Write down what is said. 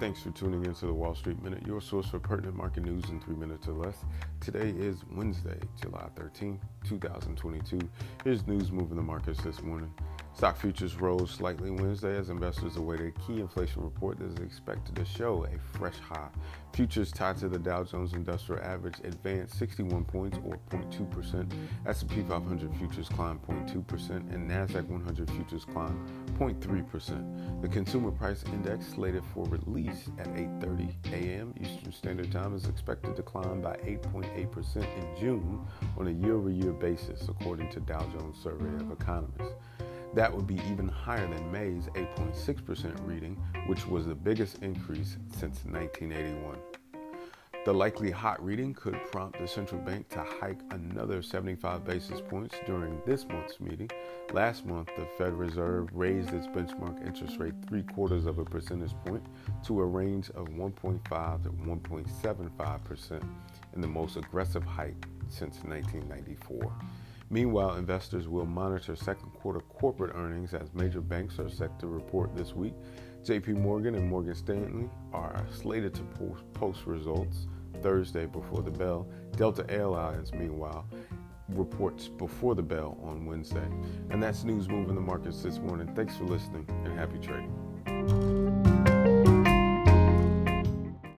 Thanks for tuning into the Wall Street Minute, your source for pertinent market news in three minutes or less. Today is Wednesday, July 13, 2022. Here's news moving the markets this morning. Stock futures rose slightly Wednesday as investors await a key inflation report that is expected to show a fresh high. Futures tied to the Dow Jones Industrial Average advanced 61 points or 0.2%. S&P 500 futures climbed 0.2% and Nasdaq 100 futures climbed 0.3%. The Consumer Price Index slated for release at 8:30 a.m. Eastern Standard Time is expected to climb by 8.8% in June on a year-over-year basis, according to Dow Jones Survey of Economists. That would be even higher than May's 8.6% reading, which was the biggest increase since 1981. The likely hot reading could prompt the central bank to hike another 75 basis points during this month's meeting. Last month, the Fed Reserve raised its benchmark interest rate three quarters of a percentage point to a range of 1.5 to 1.75%, in the most aggressive hike since 1994. Meanwhile, investors will monitor second quarter corporate earnings as major banks are set to report this week. JP Morgan and Morgan Stanley are slated to post results Thursday before the bell. Delta Airlines, meanwhile, reports before the bell on Wednesday. And that's news moving the markets this morning. Thanks for listening and happy trading.